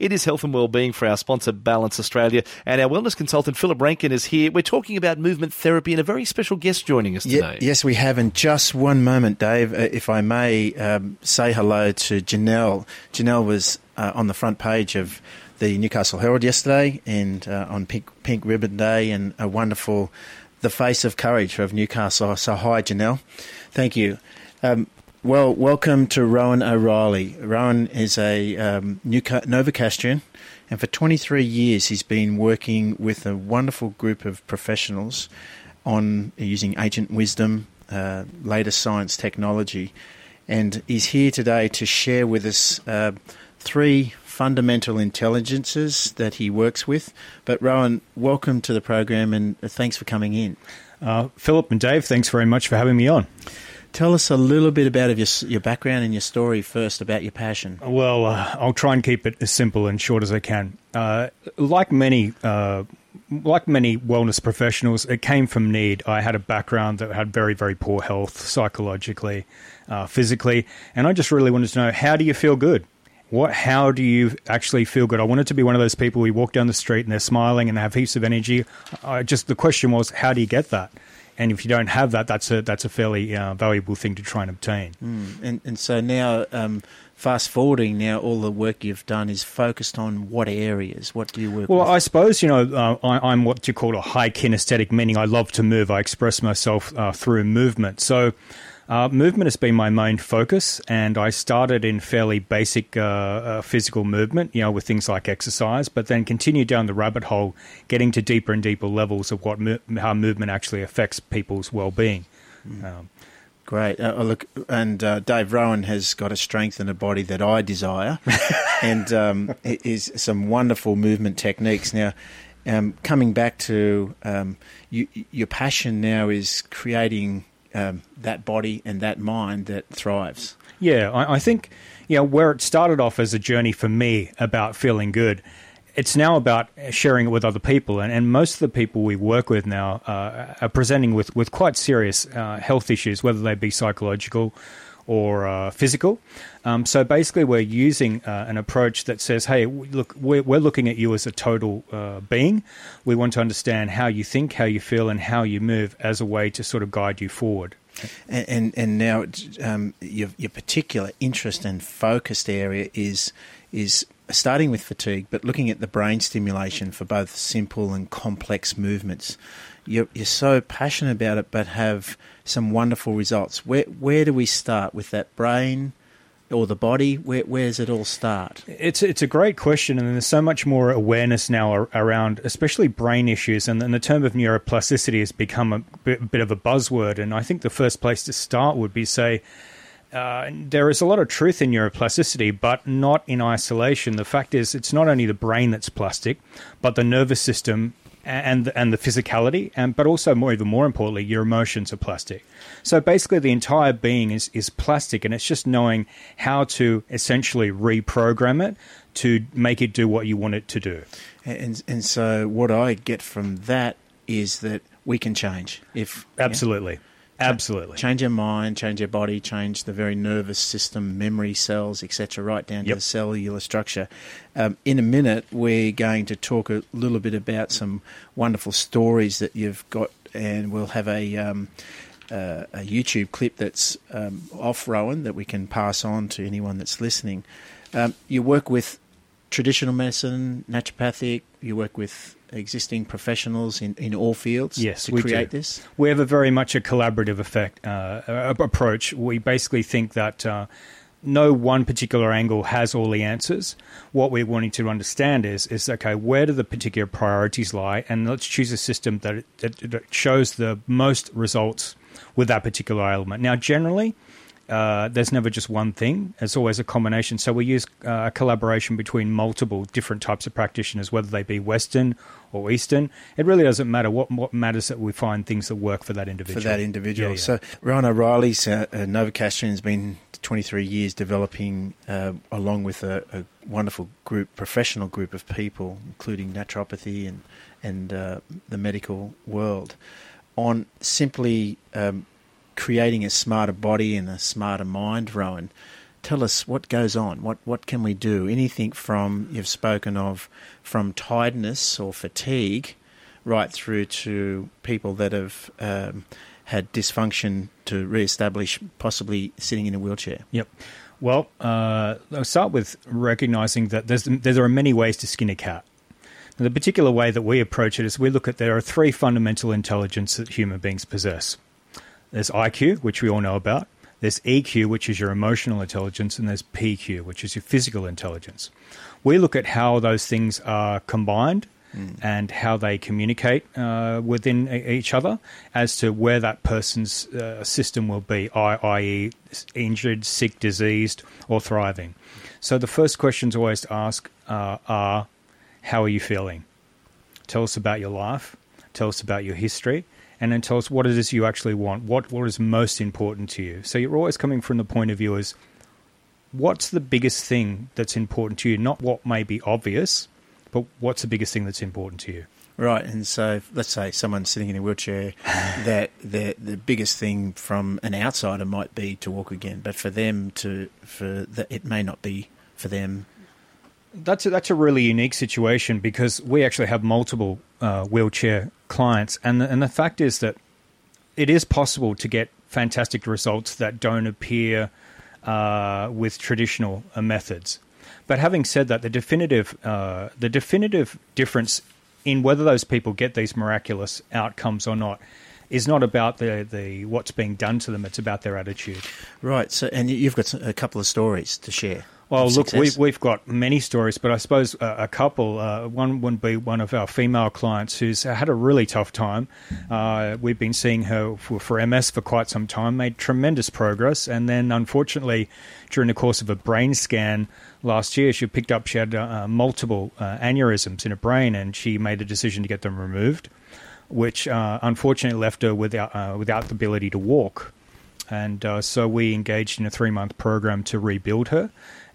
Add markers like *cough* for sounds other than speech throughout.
It is health and well-being for our sponsor Balance Australia, and our wellness consultant Philip Rankin is here. We're talking about movement therapy, and a very special guest joining us today. yes, we have. In just one moment, Dave, uh, if I may um, say hello to Janelle. Janelle was uh, on the front page of the Newcastle Herald yesterday, and uh, on Pink, Pink Ribbon Day, and a wonderful, the face of courage of Newcastle. So hi, Janelle. Thank you. Um, well, welcome to Rowan O'Reilly. Rowan is a um, Novocastrian, and for 23 years he's been working with a wonderful group of professionals on using ancient wisdom, uh, latest science technology, and he's here today to share with us uh, three fundamental intelligences that he works with. But Rowan, welcome to the program, and thanks for coming in. Uh, Philip and Dave, thanks very much for having me on. Tell us a little bit about your, your background and your story first about your passion. Well, uh, I'll try and keep it as simple and short as I can. Uh, like many, uh, like many wellness professionals, it came from need. I had a background that had very, very poor health psychologically, uh, physically, and I just really wanted to know how do you feel good? What? How do you actually feel good? I wanted to be one of those people who walk down the street and they're smiling and they have heaps of energy. I just the question was, how do you get that? And if you don't have that, that's a that's a fairly uh, valuable thing to try and obtain. Mm. And and so now, um, fast forwarding now, all the work you've done is focused on what areas? What do you work? Well, with? I suppose you know uh, I, am what you call a high kinesthetic, meaning I love to move. I express myself uh, through movement. So. Uh, movement has been my main focus, and I started in fairly basic uh, uh, physical movement, you know, with things like exercise, but then continued down the rabbit hole, getting to deeper and deeper levels of what mo- how movement actually affects people's well-being. Mm. Um, Great. Uh, look, and uh, Dave Rowan has got a strength and a body that I desire, *laughs* and um, is some wonderful movement techniques. Now, um, coming back to um, you, your passion now is creating um, that body and that mind that thrives. Yeah, I, I think you know where it started off as a journey for me about feeling good. It's now about sharing it with other people, and, and most of the people we work with now uh, are presenting with, with quite serious uh, health issues, whether they be psychological or uh, physical. Um, so basically, we're using uh, an approach that says, "Hey, look, we're, we're looking at you as a total uh, being. We want to understand how you think, how you feel, and how you move as a way to sort of guide you forward." And and, and now um, your your particular interest and focused area is is starting with fatigue, but looking at the brain stimulation for both simple and complex movements. You're, you're so passionate about it, but have some wonderful results. Where where do we start with that brain? or the body? Where, where does it all start? It's it's a great question, and there's so much more awareness now around, especially brain issues, and, and the term of neuroplasticity has become a bit, bit, of a buzzword. And I think the first place to start would be say. Uh, there is a lot of truth in neuroplasticity, but not in isolation. The fact is, it's not only the brain that's plastic, but the nervous system and and the physicality, and but also more even more importantly, your emotions are plastic. So basically, the entire being is is plastic, and it's just knowing how to essentially reprogram it to make it do what you want it to do. And and so what I get from that is that we can change if absolutely. Yeah? Absolutely. Change your mind, change your body, change the very nervous system, memory cells, etc., right down yep. to the cellular structure. Um, in a minute, we're going to talk a little bit about some wonderful stories that you've got, and we'll have a. Um, uh, a YouTube clip that's um, off Rowan that we can pass on to anyone that's listening. Um, you work with traditional medicine, naturopathic. You work with existing professionals in, in all fields yes, to we create do. this? We have a very much a collaborative effect uh, approach. We basically think that uh, no one particular angle has all the answers. What we're wanting to understand is is okay, where do the particular priorities lie, and let's choose a system that, that, that shows the most results with that particular element. Now, generally, uh, there's never just one thing. It's always a combination. So we use uh, a collaboration between multiple different types of practitioners, whether they be Western or Eastern. It really doesn't matter. What what matters that we find things that work for that individual. For that individual. Yeah, yeah. So Ryan O'Reilly's uh, Novocastrian has been 23 years developing, uh, along with a, a, wonderful group, professional group of people, including naturopathy and and uh, the medical world, on simply um, creating a smarter body and a smarter mind, Rowan. tell us what goes on. What what can we do? Anything from you've spoken of from tiredness or fatigue, right through to people that have um, had dysfunction to re-establish, possibly sitting in a wheelchair. Yep. Well, uh, I'll start with recognizing that there are many ways to skin a cat. the particular way that we approach it is we look at there are three fundamental intelligence that human beings possess. There's IQ, which we all know about. There's EQ, which is your emotional intelligence, and there's PQ, which is your physical intelligence. We look at how those things are combined mm. and how they communicate uh, within each other as to where that person's uh, system will be, i.e., injured, sick, diseased, or thriving. So the first questions always to ask uh, are How are you feeling? Tell us about your life, tell us about your history. And then tell us what it is you actually want. What what is most important to you? So you're always coming from the point of view as what's the biggest thing that's important to you? Not what may be obvious, but what's the biggest thing that's important to you? Right, and so let's say someone's sitting in a wheelchair, *laughs* that the the biggest thing from an outsider might be to walk again, but for them to for the, it may not be for them. That's a, that's a really unique situation because we actually have multiple uh, wheelchair clients, and the, and the fact is that it is possible to get fantastic results that don't appear uh, with traditional uh, methods. But having said that, the definitive uh, the definitive difference in whether those people get these miraculous outcomes or not is not about the, the what's being done to them. It's about their attitude. Right. So, and you've got a couple of stories to share. Well, look, we've, we've got many stories, but I suppose a, a couple. Uh, one would be one of our female clients who's had a really tough time. Uh, we've been seeing her for, for, MS for quite some time, made tremendous progress, and then unfortunately, during the course of a brain scan last year, she picked up she had uh, multiple uh, aneurysms in her brain, and she made the decision to get them removed, which uh, unfortunately left her without uh, without the ability to walk. And so we engaged in a three month program to rebuild her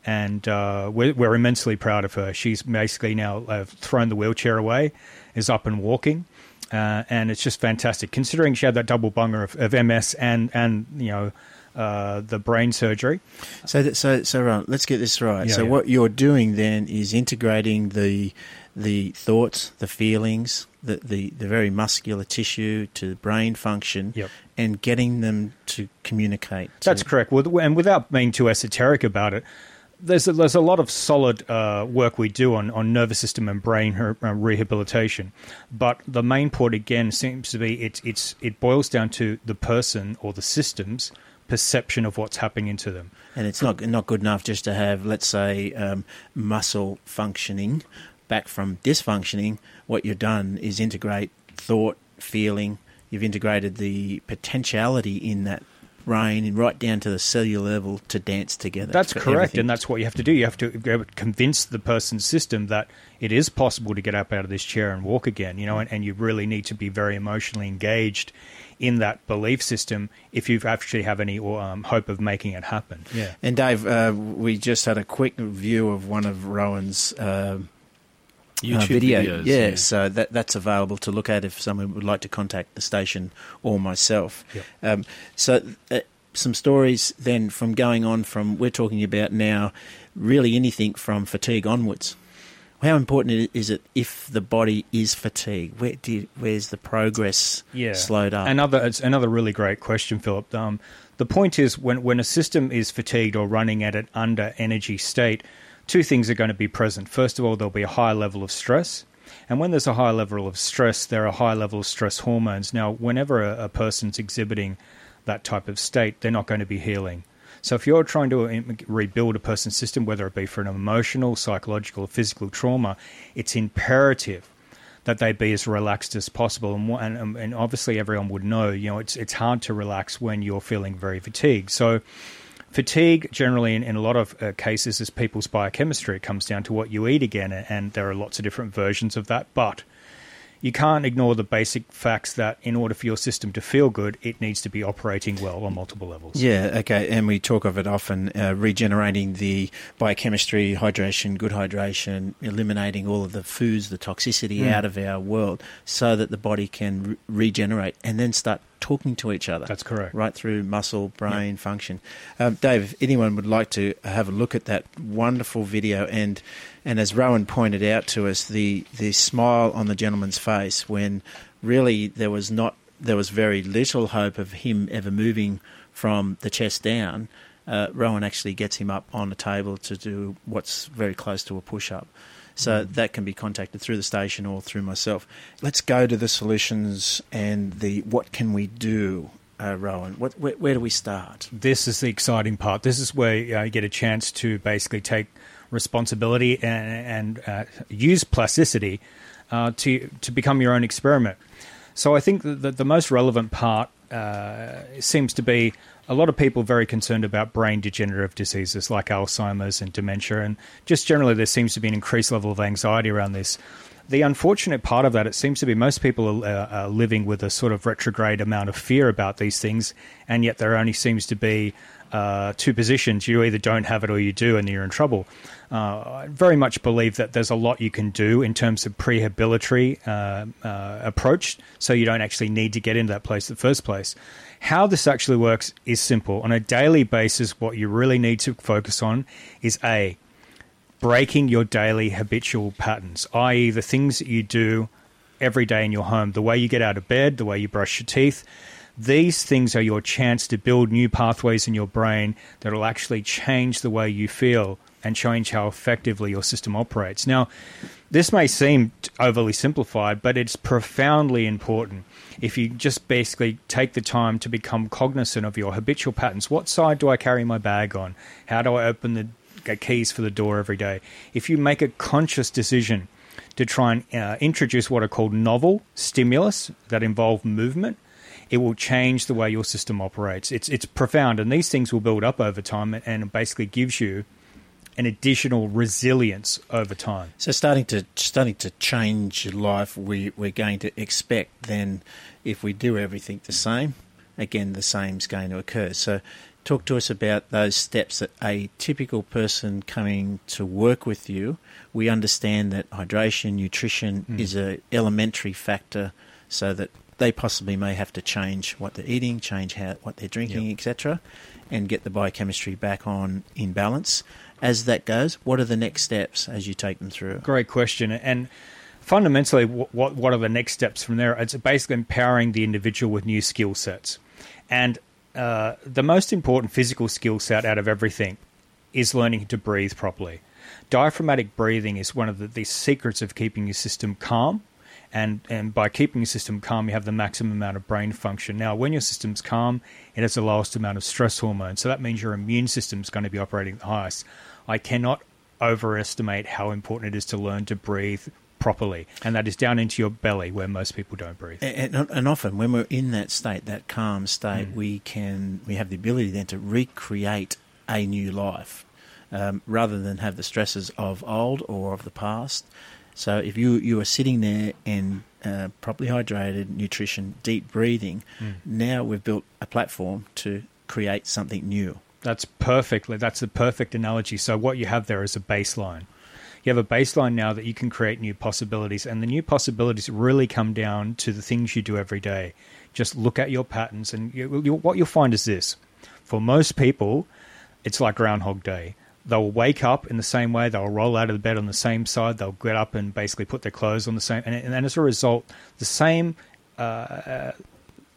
and uh, we're, we're, immensely proud of her. She's basically now uh, thrown the wheelchair away, is up and walking, uh, and it's just fantastic. Considering she had that double bunger of, of MS and and you know uh, the brain surgery. So that, so so right. Let's get this right. Yeah, so yeah. what you're doing then is integrating the the thoughts, the feelings, the, the, the very muscular tissue to brain function yep. and getting them to communicate. That's correct. And without being too esoteric about it, there's a, there's a lot of solid uh, work we do on, on nervous system and brain uh, rehabilitation, but the main point again seems to be it's it's it boils down to the person or the system's perception of what's happening to them. And it's not not good enough just to have let's say um, muscle functioning back from dysfunctioning. What you've done is integrate thought, feeling. You've integrated the potentiality in that brain and right down to the cellular level to dance together. That's correct, everything. and that's what you have to do. You have to convince the person's system that it is possible to get up out of this chair and walk again. You know, and, and you really need to be very emotionally engaged in that belief system if you actually have any um, hope of making it happen. Yeah. And Dave, uh, we just had a quick view of one of Rowan's. Uh, YouTube uh, video. Videos, yeah, yeah, so that that's available to look at if someone would like to contact the station or myself. Yep. Um, so uh, some stories then from going on from we're talking about now, really anything from fatigue onwards. How important is it if the body is fatigued? Where did, where's the progress yeah. slowed up? Another it's another really great question, Philip. Um, the point is when when a system is fatigued or running at an under energy state two things are going to be present. First of all, there'll be a high level of stress. And when there's a high level of stress, there are high level of stress hormones. Now, whenever a, a person's exhibiting that type of state, they're not going to be healing. So, if you're trying to uh, rebuild a person's system, whether it be for an emotional, psychological, or physical trauma, it's imperative that they be as relaxed as possible. And, and, um, and obviously, everyone would know, you know, it's it's hard to relax when you're feeling very fatigued. So, Fatigue, generally, in, in a lot of uh, cases, is people's biochemistry. It comes down to what you eat again, and there are lots of different versions of that. But you can't ignore the basic facts that in order for your system to feel good, it needs to be operating well on multiple levels. Yeah, okay, and we talk of it often uh, regenerating the biochemistry, hydration, good hydration, eliminating all of the foods, the toxicity mm. out of our world so that the body can re- regenerate and then start talking to each other. That's correct. Right through muscle, brain function. Um, Dave, if anyone would like to have a look at that wonderful video, and and as Rowan pointed out to us, the the smile on the gentleman's face when really there was not there was very little hope of him ever moving from the chest down. Uh, Rowan actually gets him up on a table to do what's very close to a push up. So that can be contacted through the station or through myself. Let's go to the solutions and the what can we do, uh, Rowan. What, where, where do we start? this is the exciting part. This is where uh, you get a chance to basically take responsibility and, and uh, use plasticity uh, to to become your own experiment. So I think that the, the most relevant part uh, seems to be a lot of people very concerned about brain degenerative diseases like Alzheimer's and dementia, and just generally there seems to be an increased level of anxiety around this. The unfortunate part of that, it seems to be most people are, uh, are living with a sort of retrograde amount of fear about these things, and yet there only seems to be uh, two positions. You either don't have it or you do, and you're in trouble. Uh, I very much believe that there's a lot you can do in terms of prehabilitatory uh, uh, approach, so you don't actually need to get into that place in the first place. How this actually works is simple. On a daily basis, what you really need to focus on is A, breaking your daily habitual patterns, i.e., the things that you do every day in your home, the way you get out of bed, the way you brush your teeth. These things are your chance to build new pathways in your brain that will actually change the way you feel and change how effectively your system operates. Now, this may seem overly simplified, but it's profoundly important. If you just basically take the time to become cognizant of your habitual patterns, what side do I carry my bag on? How do I open the keys for the door every day? If you make a conscious decision to try and uh, introduce what are called novel stimulus that involve movement, it will change the way your system operates. It's it's profound, and these things will build up over time, and basically gives you an additional resilience over time. So starting to starting to change your life, we we're going to expect then, if we do everything the same, again the same's going to occur. So, talk to us about those steps that a typical person coming to work with you. We understand that hydration, nutrition mm. is a elementary factor, so that they possibly may have to change what they're eating, change how what they're drinking, Yep. etc., and get the biochemistry back on in balance. As that goes, what are the next steps as you take them through? Great question. And fundamentally, what what are the next steps from there? It's basically empowering the individual with new skill sets, and uh, the most important physical skill set out of everything is learning to breathe properly. Diaphragmatic breathing is one of the, the secrets of keeping your system calm. And, and by keeping your system calm, you have the maximum amount of brain function. Now, when your system's calm, it has the lowest amount of stress hormone. So that means your immune system's going to be operating the highest. I cannot overestimate how important it is to learn to breathe properly. And that is down into your belly where most people don't breathe. And, and, and often when we're in that state, that calm state, we can we have the ability then to recreate a new life, um, rather than have the stresses of old or of the past. So if you you are sitting there and uh, properly hydrated, nutrition, deep breathing, now we've built a platform to create something new. That's perfectly. That's the perfect analogy. So what you have there is a baseline. You have a baseline now that you can create new possibilities, and the new possibilities really come down to the things you do every day. Just look at your patterns, and you, you, what you'll find is this: for most people, it's like Groundhog Day. They'll wake up in the same way. They'll roll out of the bed on the same side. They'll get up and basically put their clothes on the same, and, and as a result, the same uh,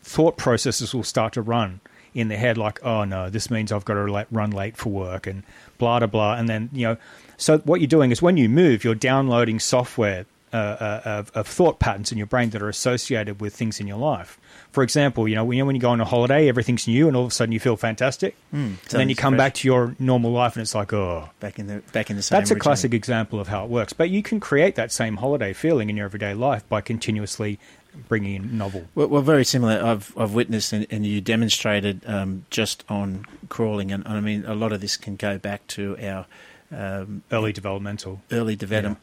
thought processes will start to run in their head like oh no this means i've got to run late for work and blah blah blah and then you know so what you're doing is when you move you're downloading software uh, uh, of, of thought patterns in your brain that are associated with things in your life for example you know when, you when you go on a holiday everything's new and all of a sudden you feel fantastic and then you come fresh. back to your normal life and it's like oh Back in the back in the same. that's a classic example of how it works but you can create that same holiday feeling in your everyday life by continuously bringing in novel Well, well, very similar. I've I've witnessed and, and you demonstrated um, just on crawling, and, I mean a lot of this can go back to our um, early developmental early develop,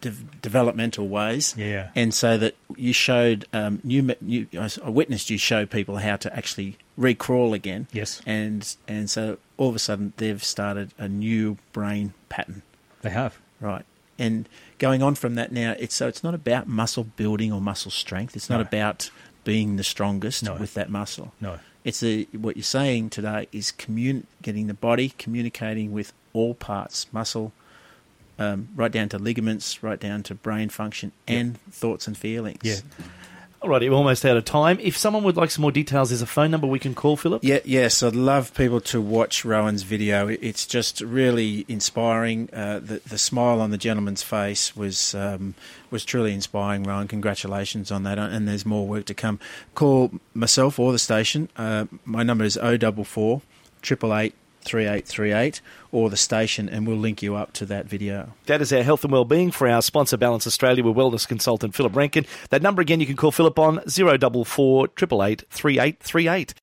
de- developmental ways. Yeah. and so that you showed um, new, new. I witnessed you show people how to actually recrawl again. Yes. and and so all of a sudden they've started a new brain pattern. they have Right. And going on from that now, it's so it's not about muscle building or muscle strength. It's not No. about being the strongest No. with that muscle. No. It's the what you're saying today is commun- getting the body communicating with all parts, muscle, um, right down to ligaments, right down to brain function and thoughts and feelings. Yeah. Alrighty, we're almost out of time. If someone would like some more details, there's a phone number we can call, Philip. Yeah, yes, I'd love people to watch Rowan's video. It's just really inspiring. Uh, the the smile on the gentleman's face was um, was truly inspiring. Rowan, congratulations on that, and there's more work to come. Call myself or the station. Uh, my number is 044 888 3838 or the station, and we'll link you up to that video. That is our health and wellbeing for our sponsor, Balance Australia, with wellness consultant Philip Rankin. That number again, you can call Philip on 044 888 3838.